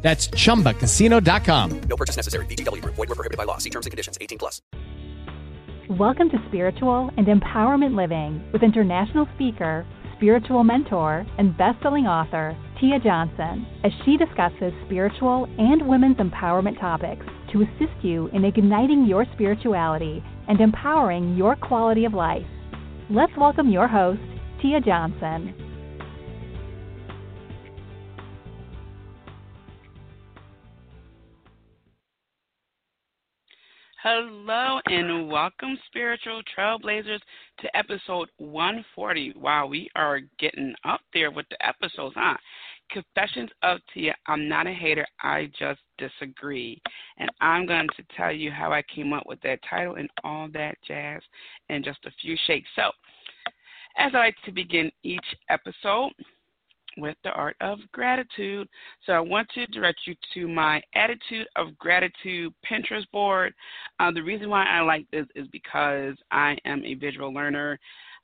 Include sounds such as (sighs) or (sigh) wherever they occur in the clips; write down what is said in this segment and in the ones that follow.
That's chumbacasino.com. No purchase necessary. VGW Group. Void were prohibited by law. See terms and conditions. 18 plus. Welcome to Spiritual and Empowerment Living with international speaker, spiritual mentor, and best-selling author Tia Johnson as she discusses spiritual and women's empowerment topics to assist you in igniting your spirituality and empowering your quality of life. Let's welcome your host, Tia Johnson. Hello and welcome, spiritual trailblazers, to episode 140. Wow, we are getting up there with the episodes, huh? Confessions of Tia. I'm not a hater, I just disagree. And I'm going to tell you how I came up with that title and all that jazz in just a few shakes. So, as I like to begin each episode, with the art of gratitude. So I want to direct you to my attitude of gratitude Pinterest board. Uh, the reason why I like this is because I am a visual learner.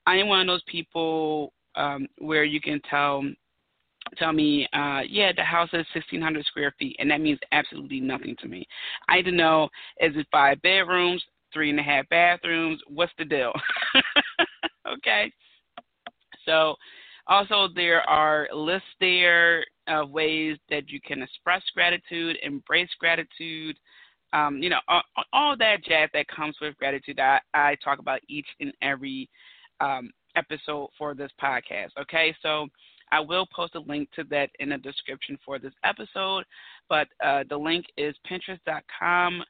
I am one of those people um, where you can tell tell me, uh, yeah, the house is 1,600 square feet, and that means absolutely nothing to me. I need to know is it five bedrooms, three and a half bathrooms? What's the deal? (laughs) okay. So also, there are lists there of ways that you can express gratitude, embrace gratitude, um, you know, all, all, that jazz that comes with gratitude. I, I talk about each and every um, episode for this podcast. Okay, so I will post a link to that in the description for this episode, but uh, the link is pinterest.com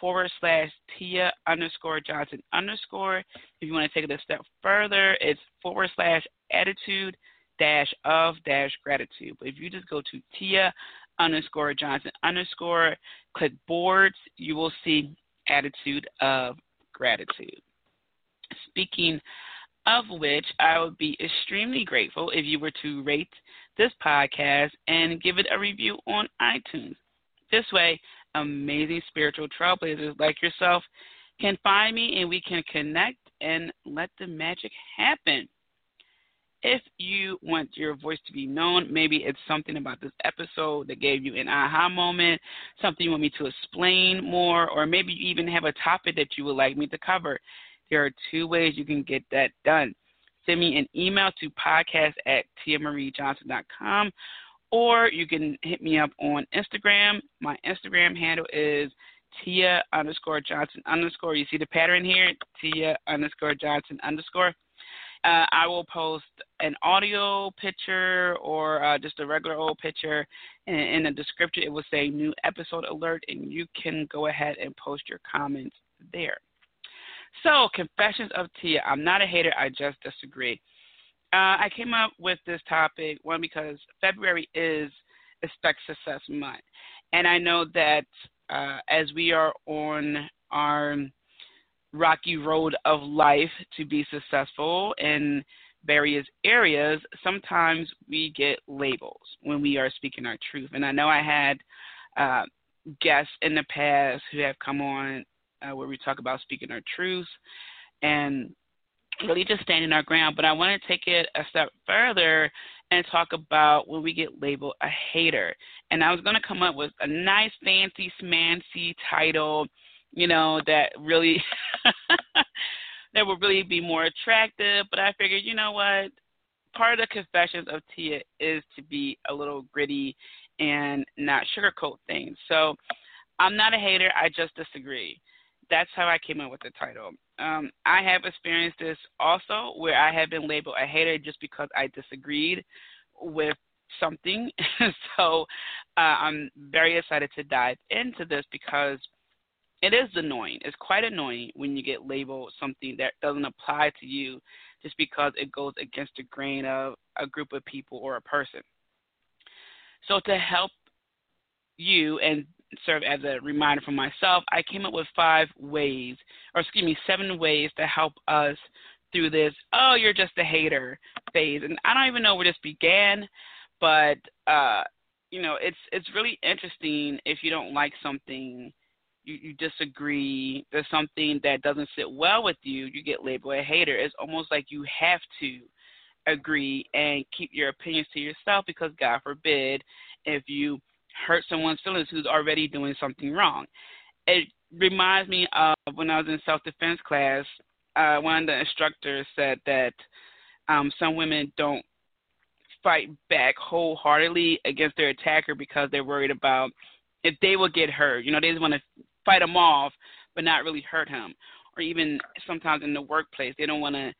forward slash Tia underscore Johnson underscore. If you want to take it a step further, it's forward slash attitude dash of dash gratitude. But if you just go to Tia underscore Johnson underscore, click boards, you will see attitude of gratitude. Speaking of which, I would be extremely grateful if you were to rate this podcast and give it a review on iTunes. This way, amazing spiritual trailblazers like yourself can find me and we can connect and let the magic happen. If you want your voice to be known, maybe it's something about this episode that gave you an aha moment, something you want me to explain more, or maybe you even have a topic that you would like me to cover. There are two ways you can get that done. Send me an email to podcast at tiamariejohnson.com or you can hit me up on Instagram. My Instagram handle is Tia underscore Johnson underscore. You see the pattern here? Tia underscore Johnson underscore. Uh, I will post an audio picture or uh, just a regular old picture. And in the description, it will say new episode alert, and you can go ahead and post your comments there. So, Confessions of Tia. I'm not a hater, I just disagree. Uh, I came up with this topic one because February is Expect Success Month, and I know that uh, as we are on our rocky road of life to be successful in various areas, sometimes we get labels when we are speaking our truth. And I know I had uh, guests in the past who have come on uh, where we talk about speaking our truth and really just standing our ground. But I want to take it a step further and talk about when we get labeled a hater. And I was going to come up with a nice, fancy, smancy title you know, that really (laughs) that would really be more attractive. But I figured, you know what? Part of the confessions of Tia is to be a little gritty and not sugarcoat things. So I'm not a hater, I just disagree. That's how I came up with the title. Um, I have experienced this also where I have been labeled a hater just because I disagreed with something. (laughs) so uh, I'm very excited to dive into this because it is annoying. It's quite annoying when you get labeled something that doesn't apply to you just because it goes against the grain of a group of people or a person. So to help you and serve as a reminder for myself, I came up with five ways, or excuse me, seven ways to help us through this. Oh, you're just a hater phase, and I don't even know where this began, but uh, you know, it's it's really interesting if you don't like something, you, you disagree, there's something that doesn't sit well with you, you get labeled a hater. It's almost like you have to agree and keep your opinions to yourself because God forbid if you hurt someone's feelings who's already doing something wrong. It reminds me of when I was in self defense class, uh, one of the instructors said that um, some women don't fight back wholeheartedly against their attacker because they're worried about if they will get hurt. You know, they just want to fight him off, but not really hurt him. Or even sometimes in the workplace, they don't want to,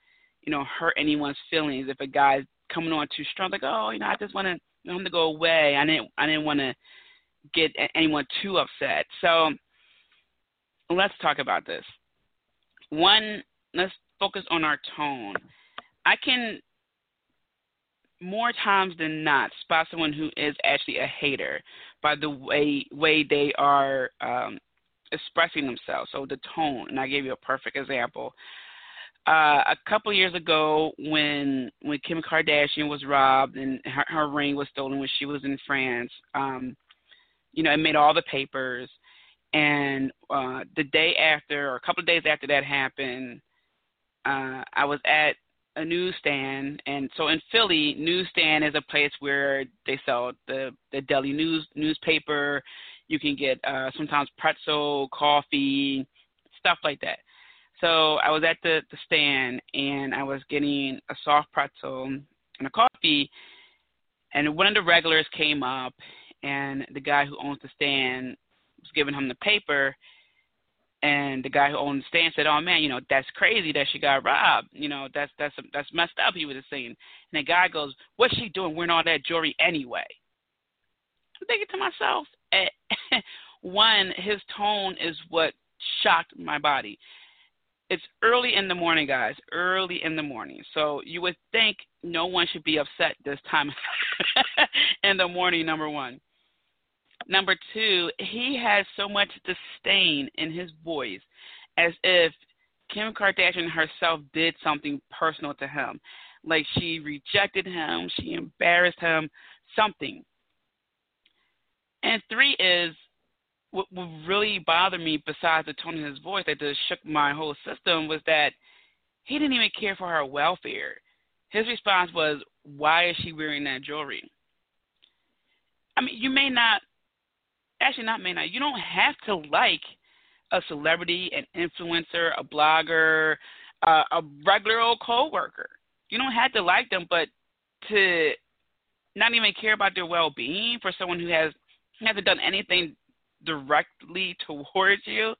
you know, hurt anyone's feelings. If a guy's coming on too strong, like, oh, you know, I just want to him to go away. I didn't I didn't want to get anyone too upset. So let's talk about this. One, let's focus on our tone. I can more times than not spot someone who is actually a hater by the way way they are um, expressing themselves. So the tone, and I gave you a perfect example uh, a couple years ago when when Kim Kardashian was robbed and her, her ring was stolen when she was in France. Um, you know, it made all the papers. And uh, the day after, or a couple of days after that happened, uh, I was at a newsstand, and so in Philly, newsstand is a place where they sell the the daily news newspaper. You can get uh, sometimes pretzel, coffee, stuff like that. So I was at the, the stand and I was getting a soft pretzel and a coffee, and one of the regulars came up, and the guy who owns the stand was giving him the paper, and the guy who owned the stand said, "Oh man, you know that's crazy that she got robbed. You know that's that's that's messed up." He was saying, and the guy goes, "What's she doing wearing all that jewelry anyway?" I'm thinking to myself, eh, (laughs) one, his tone is what shocked my body it's early in the morning, guys. Early in the morning. So you would think no one should be upset this time (laughs) in the morning, number one. Number two, he has so much disdain in his voice as if Kim Kardashian herself did something personal to him. Like she rejected him, she embarrassed him, something. And three is what, what really bothered me, besides the tone of his voice that just shook my whole system, was that he didn't even care for her welfare. His response was, "Why is she wearing that jewelry?" I mean, you may not, actually not may not. You don't have to like a celebrity, an influencer, a blogger, uh, a regular old coworker. You don't have to like them, but to not even care about their well-being for someone who has hasn't done anything directly towards you,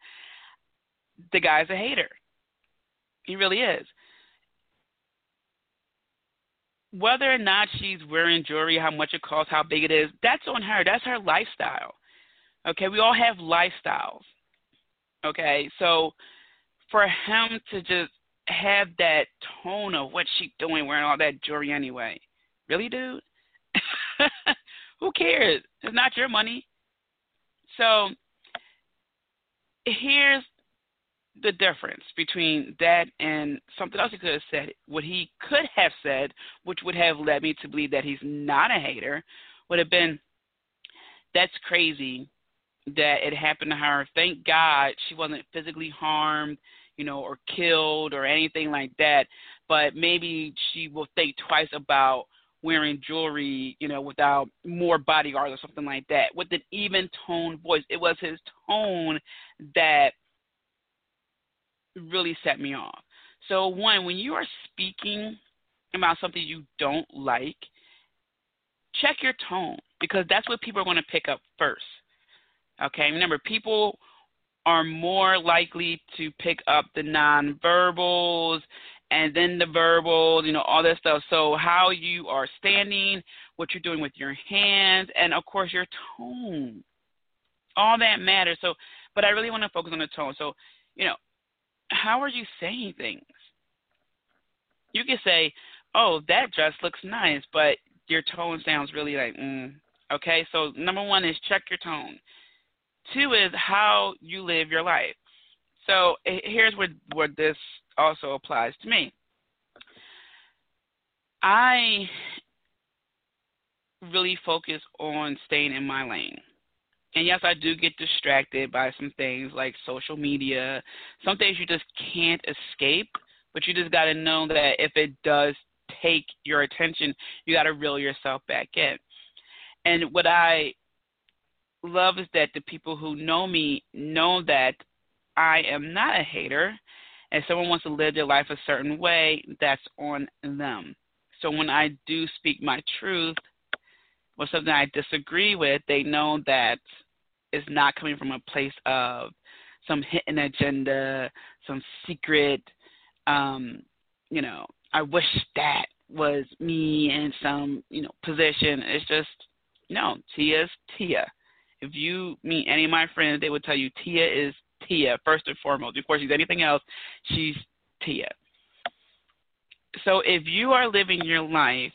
the guy's a hater. He really is. Whether or not she's wearing jewelry, how much it costs, how big it is, that's on her. That's her lifestyle. Okay, we all have lifestyles. Okay, so for him to just have that tone of what she's doing, wearing all that jewelry anyway, really, dude? (laughs) Who cares? It's not your money. So here's the difference between that and something else he could have said. What he could have said, which would have led me to believe that he's not a hater, would have been, "That's crazy that it happened to her. Thank God she wasn't physically harmed, you know, or killed or anything like that. But maybe she will think twice about wearing jewelry, you know, without more bodyguards or something like that, with an even tone voice. It was his tone that really set me off. So, one, when you are speaking about something you don't like, check your tone because that's what people are going to pick up first. Okay, remember, people are more likely to pick up the nonverbals and then the verbal, you know, all that stuff. So how you are standing, what you're doing with your hands, and of course your tone. All that matters. So, but I really want to focus on the tone. So, you know, how are you saying things? You can say, "Oh, that dress looks nice," but your tone sounds really like, mm. okay. So number one is check your tone. Two is how you live your life. So here's where where this also applies to me. I really focus on staying in my lane. And yes, I do get distracted by some things like social media. Some things you just can't escape, but you just got to know that if it does take your attention, you got to reel yourself back in. And what I love is that the people who know me know that I am not a hater. If someone wants to live their life a certain way, that's on them. So when I do speak my truth or something I disagree with, they know that it's not coming from a place of some hidden agenda, some secret, um, you know, I wish that was me in some, you know, position. It's just no, Tia's Tia. If you meet any of my friends, they would tell you Tia is Tia first and foremost. Before she's anything else, she's Tia. So if you are living your life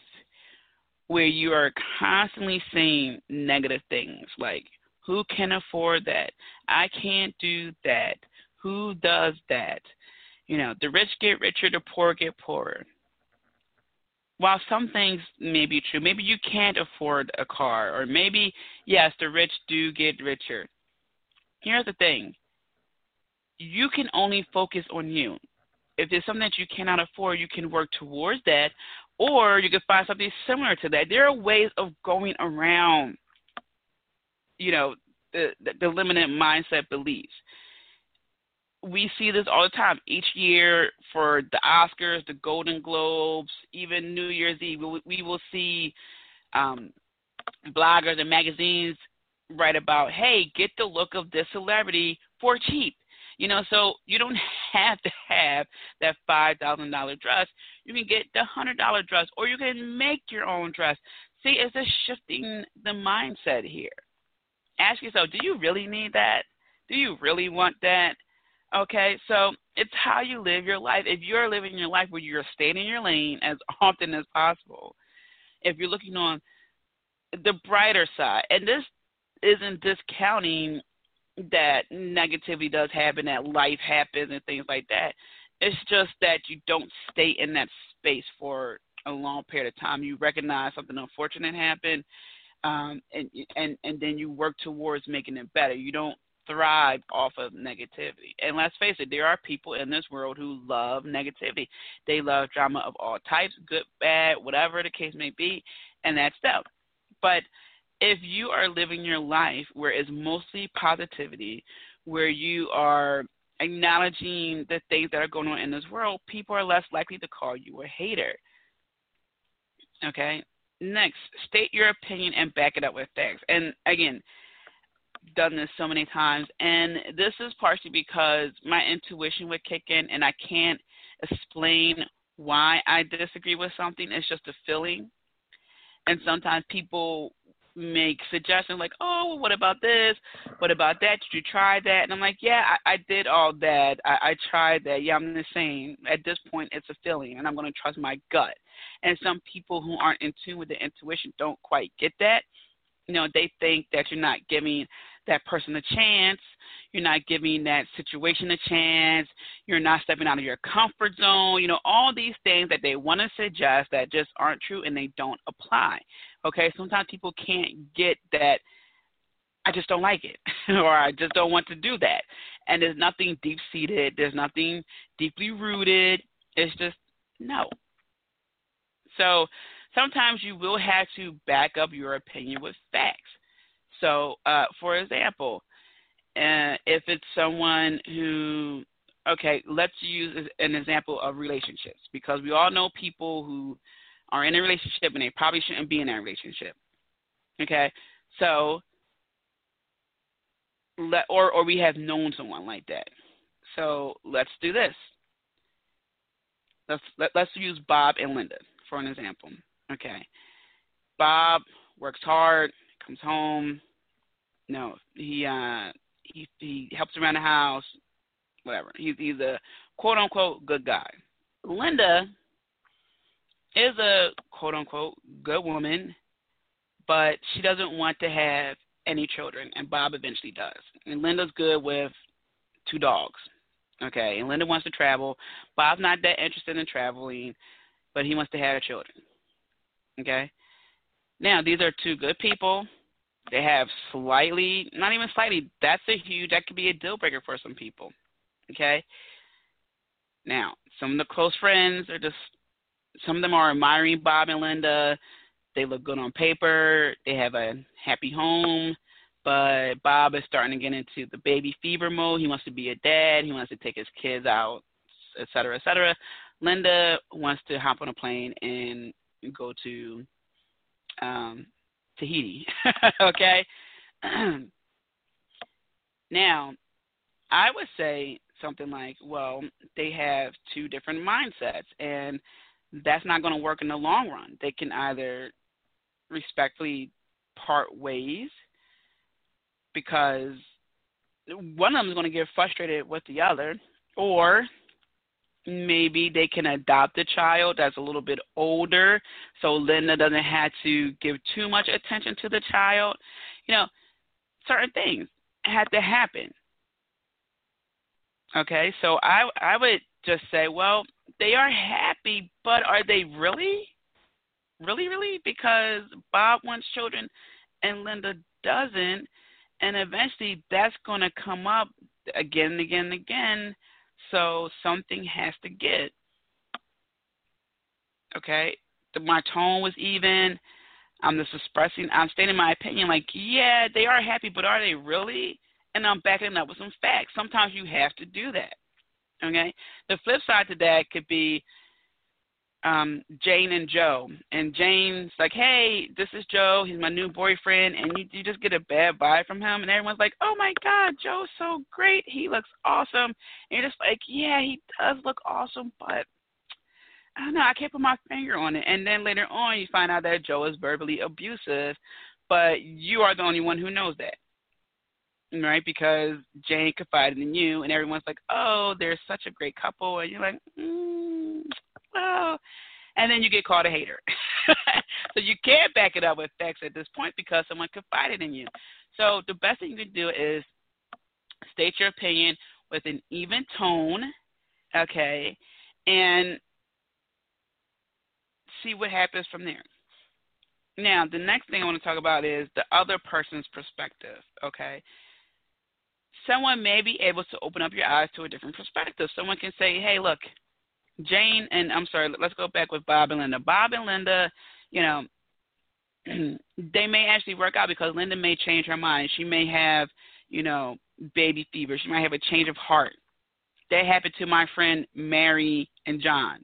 where you are constantly saying negative things like, who can afford that? I can't do that. Who does that? You know, the rich get richer, the poor get poorer. While some things may be true, maybe you can't afford a car, or maybe, yes, the rich do get richer. Here's the thing you can only focus on you if there's something that you cannot afford, you can work towards that, or you can find something similar to that. There are ways of going around, you know, the, the, the limited mindset beliefs. We see this all the time. Each year for the Oscars, the Golden Globes, even New Year's Eve, we, we will see um, bloggers and magazines write about, hey, get the look of this celebrity for cheap you know, so you don't (laughs) have to have that five thousand dollar dress. You can get the hundred dollar dress, or you can make your own dress. See, is this shifting the mindset here? Ask yourself, do you really need that? Do you really want that? Okay, so it's how you live your life. If you're living your life where you're staying in your lane as (laughs) often as possible, if you're looking on the brighter side, and this isn't discounting that negativity does happen, that life happens, and things like that. It's just that you don't stay in that space for a long period of time. You recognize something unfortunate happened, um, and and and then you work towards making it better. You don't thrive off of negativity. And let's face it, there are people in this world who love negativity. They love drama of all types, good, bad, whatever the case may be, and that's them. But if you are living your life where it's mostly positivity, where you are acknowledging the things that are going on in this world, people are less likely to call you a hater. Okay? Next, state your opinion and back it up with facts. And again, done this so many times, and this is partially because my intuition would kick in, and I can't explain why I disagree with something. It's just a feeling. And sometimes people make suggestions like, oh, what about this? What about that? Did you try that? And I'm like, yeah, I, I did all that. I, I tried that. Yeah, I'm the same. At this point, it's a feeling, and I'm going to trust my gut. And some people who aren't in tune with their intuition don't quite get that. You know, they think that you're not giving that person a chance. You're not giving that situation a chance. You're not stepping out of your comfort zone. You know, all these things that they want to suggest that just aren't true and they don't apply. Okay, sometimes people can't get that. I just don't like it, (laughs) or I just don't want to do that. And there's nothing deep seated. There's nothing deeply rooted. It's just no. So sometimes you will have to back up your opinion with facts. So, uh, for example, uh, if it's someone who, okay, let's use an example of relationships because we all know people who are in a relationship and they probably shouldn't be in that relationship. Okay, so let or or we have known someone like that. So let's do this. Let's let, let's use Bob and Linda for an example. Okay, Bob works hard, comes home. No, he uh he he helps around the house, whatever. He's he's a quote unquote good guy. Linda is a quote unquote good woman, but she doesn't want to have any children, and Bob eventually does. And Linda's good with two dogs. Okay, and Linda wants to travel. Bob's not that interested in traveling, but he wants to have children. Okay? Now, these are two good people. They have slightly, not even slightly, that's a huge, that could be a deal breaker for some people. Okay? Now, some of the close friends are just, some of them are admiring Bob and Linda. They look good on paper. They have a happy home. But Bob is starting to get into the baby fever mode. He wants to be a dad. He wants to take his kids out, et cetera, et cetera. Linda wants to hop on a plane and go to um, Tahiti. (laughs) okay. (clears throat) now, I would say something like, well, they have two different mindsets, and that's not going to work in the long run. They can either respectfully part ways because one of them is going to get frustrated with the other, or maybe they can adopt a child that's a little bit older so Linda doesn't have to give too much attention to the child. You know, certain things had to happen. Okay, so I I would just say, well, they are happy, but are they really? Really, really? Because Bob wants children and Linda doesn't and eventually that's going to come up again and again and again. So something has to get. Okay, my tone was even. I'm just expressing. I'm stating my opinion. Like, yeah, they are happy, but are they really? And I'm backing up with some facts. Sometimes you have to do that. Okay. The flip side to that could be um, Jane and Joe. And Jane's like, hey, this is Joe. He's my new boyfriend. And you, you just get a bad vibe from him. And everyone's like, oh my God, Joe's so great. He looks awesome. And you're just like, yeah, he does look awesome. But I don't know. I can't put my finger on it. And then later on, you find out that Joe is verbally abusive. But you are the only one who knows that. Right, because Jane confided in you, and everyone's like, "Oh, they're such a great couple," and you're like, mm, well, and then you get called a hater. (laughs) so you can't back it up with facts at this point because someone confided in you. So the best thing you can do is state your opinion with an even tone, okay, and see what happens from there. Now, the next thing I want to talk about is the other person's perspective, okay? Someone may be able to open up your eyes to a different perspective. Someone can say, hey, look, Jane and I'm sorry, let's go back with Bob and Linda. Bob and Linda, you know, (clears throat) they may actually work out because Linda may change her mind. She may have, you know, baby fever. She might have a change of heart. That happened to my friend Mary and John.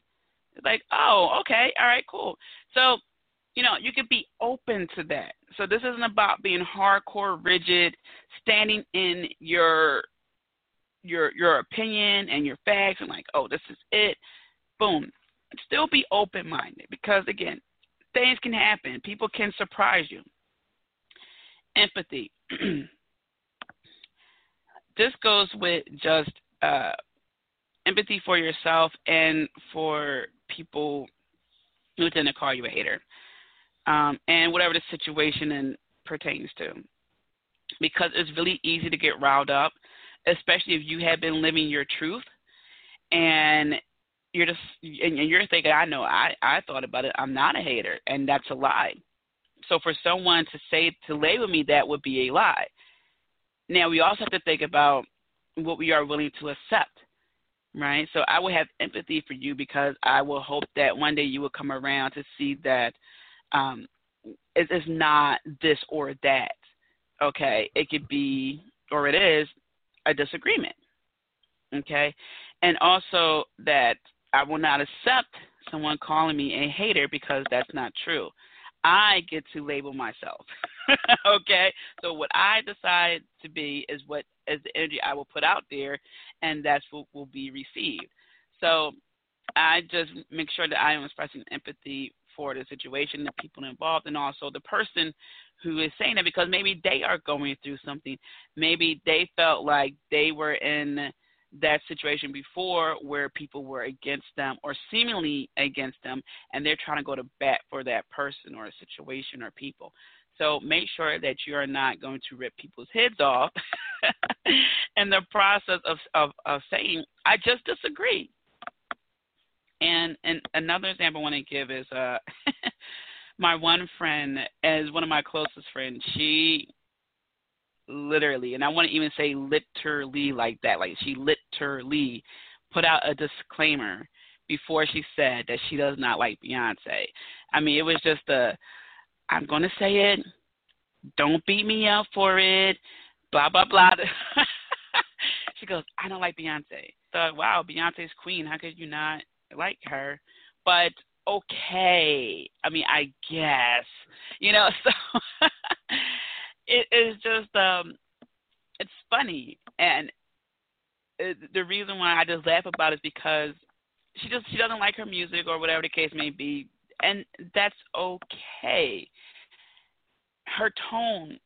It's like, oh, okay, all right, cool. So, you know, you could be open to that. So this isn't about being hardcore rigid, standing in your your your opinion and your facts and like, oh, this is it boom, still be open minded because, again, things can happen. People can surprise you. Empathy. (clears throat) this goes with just uh, empathy for yourself and for people who tend to call you a hater, um, and whatever the situation and pertains to. Because it's really easy to get riled up, especially if you have been living your truth and you're just and you're thinking, I know, I I thought about it. I'm not a hater, and that's a lie. So for someone to say to label me that would be a lie. Now we also have to think about what we are willing to accept, right? So I will have empathy for you because I will hope that one day you will come around to see that um, it is not this or that. Okay, it could be or it is a disagreement. Okay, and also that I will not accept someone calling me a hater because that's not true. I get to label myself. (laughs) okay? So what I decide to be is what is the energy I will put out there and that's what will be received. So I just make sure that I am expressing empathy for the situation, the people involved, and also the person who is saying it because maybe they are going through something. Maybe they felt like they were in that situation before where people were against them or seemingly against them and they're trying to go to bat for that person or a situation or people. So make sure that you are not going to rip people's heads off (laughs) in the process of, of, of saying, I just disagree. And and another example I want to give is uh (laughs) my one friend as one of my closest friends, she literally, and I want to even say literally like that, like she literally put out a disclaimer before she said that she does not like Beyonce. I mean, it was just a, I'm going to say it, don't beat me up for it, blah, blah, blah. (laughs) she goes, I don't like Beyonce. So, wow, Beyonce's queen. How could you not like her? But okay. I mean, I guess, you know, (laughs) so it is just um it's funny and it, the reason why I just laugh about it is because she just she doesn't like her music or whatever the case may be and that's okay her tone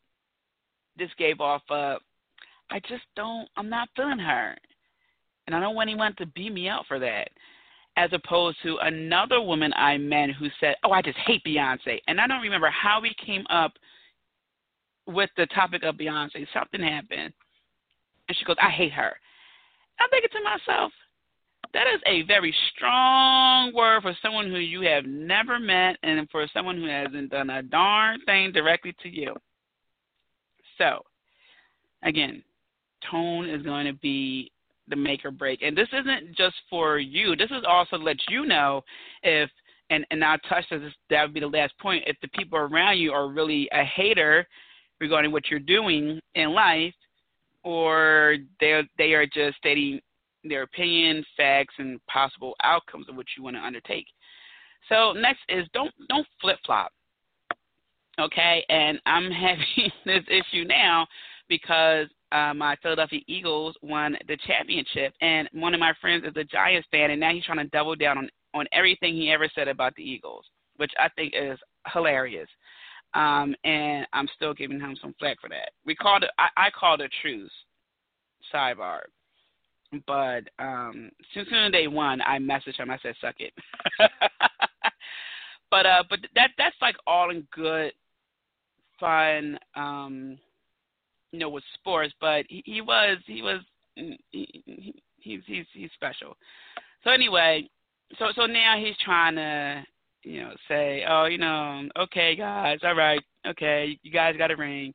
just gave off uh I just don't I'm not feeling her and I don't want anyone to beat me out for that as opposed to another woman I met who said, "Oh, I just hate Beyonce," and I don't remember how we came up with the topic of Beyonce. Something happened, and she goes, "I hate her." I'm thinking to myself, that is a very strong word for someone who you have never met, and for someone who hasn't done a darn thing directly to you. So, again, tone is going to be the make or break. And this isn't just for you. This is also let you know if and and I'll touch this. That would be the last point. If the people around you are really a hater regarding what you're doing in life, or they they are just stating their opinion, facts, and possible outcomes of what you want to undertake. So next is don't don't flip flop. Okay, and I'm (laughs) having this issue now because uh, my Philadelphia Eagles won the championship, and one of my friends is a Giants fan, and now he's trying to double down on on everything he ever said about the Eagles, which I think is hilarious. Um, and I'm still giving him some flack for that. We called it, I, I called it truce. Sidebar. But um, since soon they won, I messaged him. I said, "Suck it." (laughs) but uh, but that that's like all in good, fun. Um, you know, with sports, but he, he was he was he, he, he's he's he's special. So anyway, so so now he's trying to you know say, oh, you know, okay, guys, all right, okay, you guys got a ring.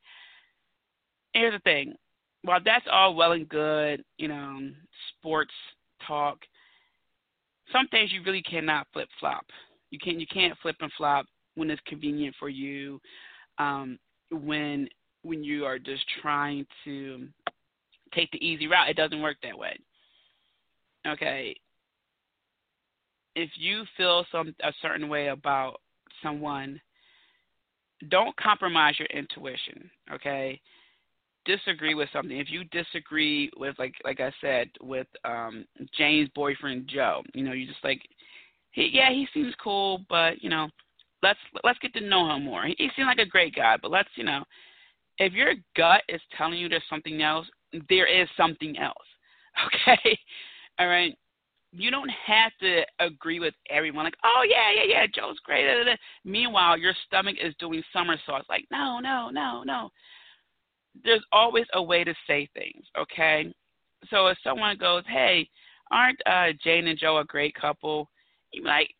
Here's the thing, while that's all well and good, you know, sports talk, some things you really cannot flip flop. You can't you can't flip and flop when it's convenient for you. Um, when when you are just trying to take the easy route. It doesn't work that way. Okay. If you feel some a certain way about someone, don't compromise your intuition. Okay. Disagree with something. If you disagree with like like I said with um Jane's boyfriend Joe, you know, you just like he, yeah, he seems cool, but you know, let's let's get to know him more. He, he seemed like a great guy, but let's you know, if your gut is telling you there's something else, there is something else. (laughs) Okay? All right? You don't have to agree with everyone. Like, oh, yeah, yeah, yeah, Joe's great. Meanwhile, your stomach is doing somersaults. Like, no, no, no, no. There's always a way to say things, okay? So if someone goes, hey, aren't uh, Jane and Joe a great couple? You're like,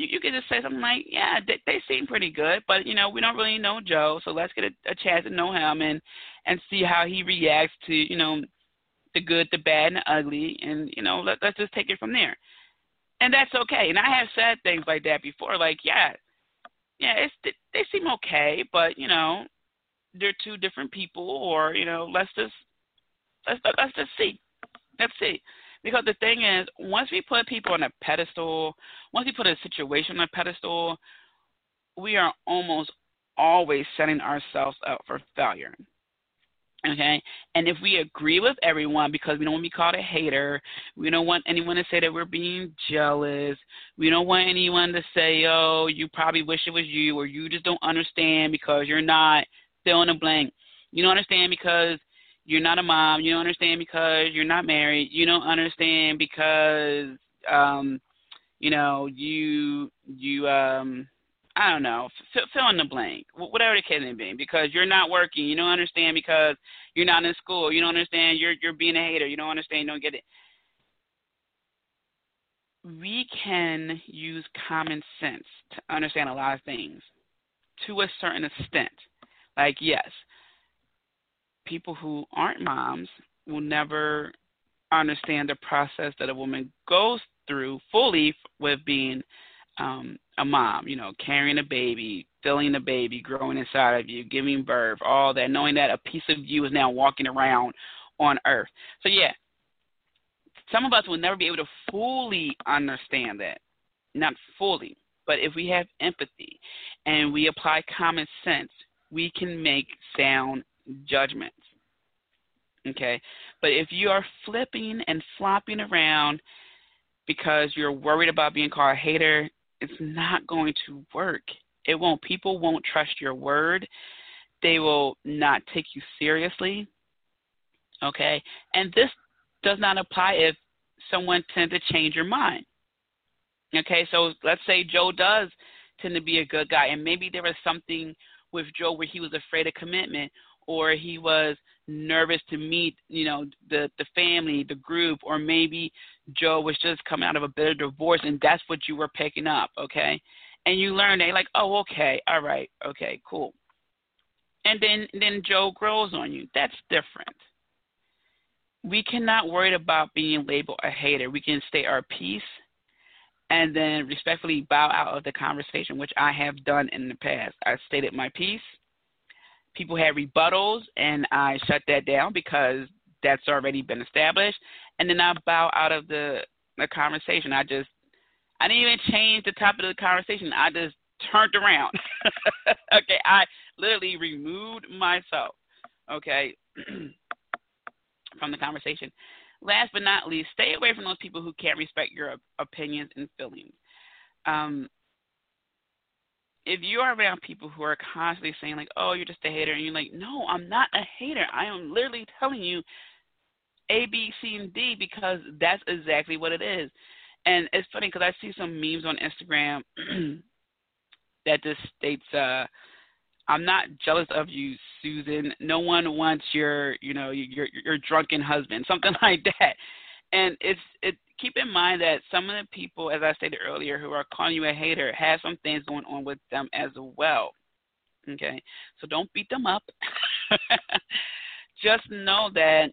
you, you could just say something like, "Yeah, they, they seem pretty good, but you know, we don't really know Joe, so let's get a, a chance to know him and and see how he reacts to you know the good, the bad, and the ugly, and you know, let, let's just take it from there." And that's okay. And I have said things like that before, like, "Yeah, yeah, it's they, seem okay, but you know, they're two different people, or you know, let's just let's let's just see, let's see." Because the thing is, once we put people on a pedestal, once we put a situation on a pedestal, we are almost always setting ourselves up for failure. Okay? And if we agree with everyone because we don't want to be called a hater, we don't want anyone to say that we're being jealous, we don't want anyone to say, oh, you probably wish it was you, or you just don't understand because you're not fill in the blank. You don't understand because you're not a mom. You don't understand because you're not married. You don't understand because um, you know you you um, I don't know, fill, fill in the blank, whatever the case may be, because you're not working, you don't understand because you're not in school, you don't understand you're you're being a hater, you don't understand, you don't get it. We can use common sense to understand a lot of things to a certain extent. Like yes, people who aren't moms will never understand the process that a woman goes through fully with being um, a mom, you know, carrying a baby, filling the baby, growing inside of you, giving birth, all that, knowing that a piece of you is now walking around on earth. So, yeah, some of us will never be able to fully understand that. Not fully. But if we have empathy and we apply common sense, we can make sound judgments. Okay? But if you are flipping and flopping around because you're worried about being called a hater, it's not going to work. It won't. People won't trust your word. They will not take you seriously. Okay? And this does not apply if someone tends to change your mind. Okay, so let's say Joe does tend to be a good guy, and maybe there was something with Joe where he was afraid of commitment, or he was nervous to meet, you know, the the family, the group, or maybe Joe was just coming out of a bitter divorce, and that's what you were picking up, okay? And you learn they like, oh, okay, all right, okay, cool. And then then Joe grows on you. That's different. We cannot worry about being labeled a hater. We can stay our peace and then respectfully bow out of the conversation, which I have done in the past. I stated my piece. People had rebuttals, and I shut that down because that's already been established. And then I bow out of the the conversation. I just I didn't even change the topic of the conversation. I just turned around. (laughs) okay, I literally removed myself. Okay, (clears throat) from the conversation. Last but not least, stay away from those people who can't respect your opinions and feelings. Um, if you are around people who are constantly saying like, "Oh, you're just a hater," and you're like, "No, I'm not a hater. I am literally telling you A, B, C, and D because that's exactly what it is." And it's funny because I see some memes on Instagram (clears throat) that just states, uh, "I'm not jealous of you, Susan. No one wants your, you know, your your drunken husband, (laughs) something like that." And it's it keep in mind that some of the people, as I stated earlier, who are calling you a hater, have some things going on with them as well. Okay, so don't beat them up. (laughs) Just know that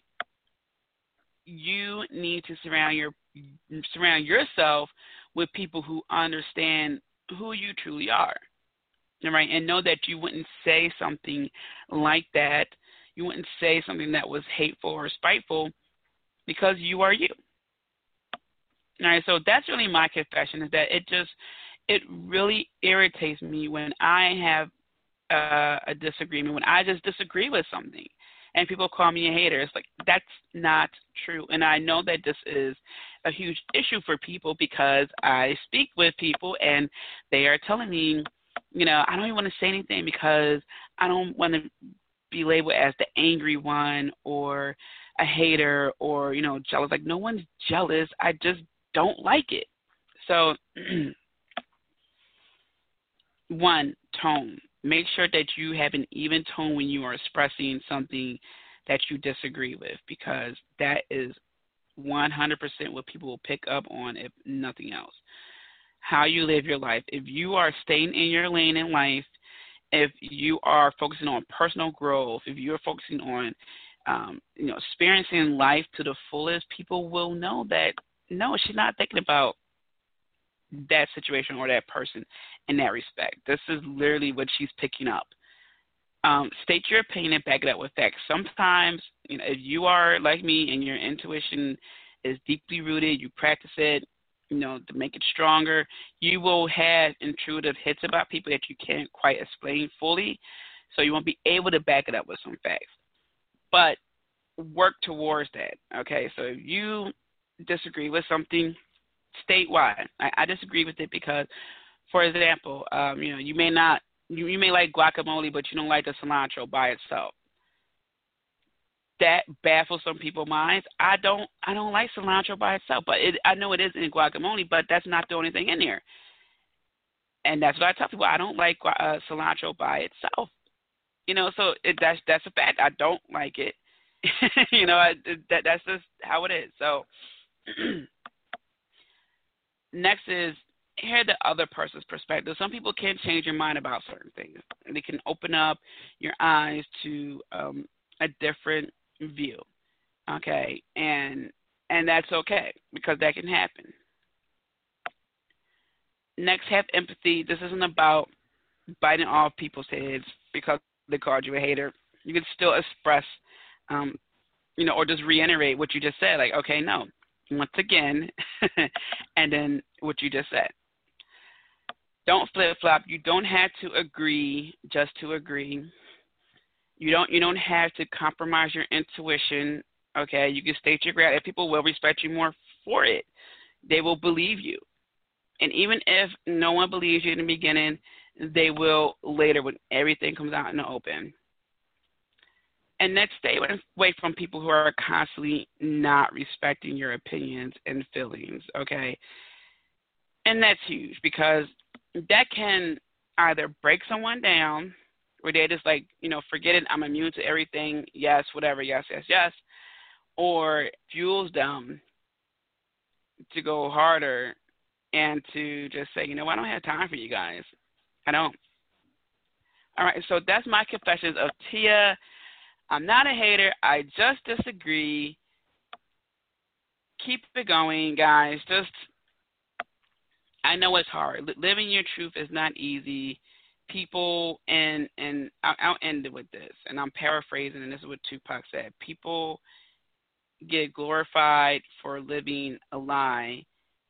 you need to surround your surround yourself with people who understand who you truly are. All right, and know that you wouldn't say something like that. You wouldn't say something that was hateful or spiteful because you are you. All right, so that's really my confession is that it just it really irritates me when I have uh, a disagreement, when I just disagree with something, and people call me a hater. It's like that's not true, and I know that this is a huge issue for people because I speak with people and they are telling me, you know, I don't even want to say anything because I don't want to be labeled as the angry one or a hater or you know jealous. Like no one's jealous. I just don't like it. So, (clears throat) one, tone. Make sure that you have an even tone when you are expressing something that you disagree with because that is 100% what people will pick up on, if nothing else. How you live your life. If you are staying in your lane in life, if you are focusing on personal growth, if you're focusing on um, you know experiencing life to the fullest, people will know that no, she's not thinking about that situation or that person in that respect. This is literally what she's picking up. Um, state your opinion and back it up with facts. Sometimes, you know, if you are like me and your intuition is deeply rooted, you practice it, you know, to make it stronger, you will have intuitive hits about people that you can't quite explain fully. So you won't be able to back it up with some facts. But work towards that. Okay, so if you disagree with something, statewide. I, I disagree with it because, for example, um, you know, you may not you, you may like guacamole, but you don't like the cilantro by itself. That baffles some people's minds. I don't I don't like cilantro by itself, but it, I know it is in guacamole, but that's not the only thing in there. and that's what I tell people. I don't like uh, cilantro by itself. You know, so it, that's that's a fact. I don't like it. (laughs) you know, I, that that's just how it is. So (clears throat) next is hear the other person's perspective. Some people can change your mind about certain things. They can open up your eyes to um, a different view. Okay, and and that's okay because that can happen. Next, have empathy. This isn't about biting off people's heads because they called you a hater. You can still express, um, you know, or just reiterate what you just said. Like, okay, no, once again, (laughs) and then what you just said. Don't flip flop. You don't have to agree just to agree. You don't you don't have to compromise your intuition. Okay, you can state your ground, and people will respect you more for it. They will believe you, and even if no one believes you in the beginning, they will later when everything comes out in the open. And next, stay away from people who are constantly not respecting your opinions and feelings. Okay, and that's huge because that can either break someone down where they just like, you know, forget it, I'm immune to everything, yes, whatever, yes, yes, yes, or fuels them to go harder and to just say, you know, I don't have time for you guys. I don't. All right, so that's my confessions of Tia. I'm not a hater. I just disagree. Keep it going, guys. Just I know it's hard. Living your truth is not easy. People and and I'll, I'll end it with this, and I'm paraphrasing, and this is what Tupac said. People get glorified for living a lie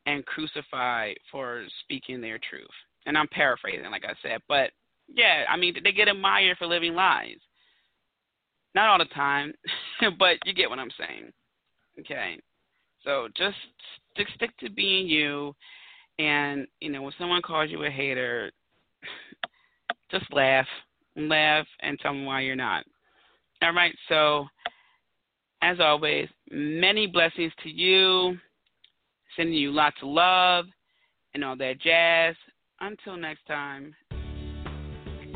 and crucified for speaking their truth. And I'm paraphrasing, like I said, but yeah, I mean they get admired for living lies. Not all the time, (laughs) but you get what I'm saying. Okay, so just stick stick to being you and, you know, when someone calls you a hater, (sighs) just laugh. Laugh and tell them why you're not. All right, so as always, many blessings to you. Sending you lots of love and all that jazz. Until next time.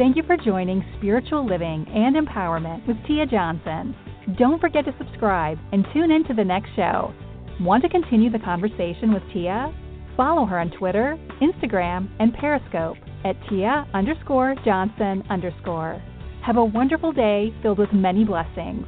Thank you for joining Spiritual Living and Empowerment with Tia Johnson. Don't forget to subscribe and tune in to the next show. Want to continue the conversation with Tia? Follow her on Twitter, Instagram, and Periscope at Tia underscore Johnson underscore. Have a wonderful day filled with many blessings.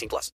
18 plus.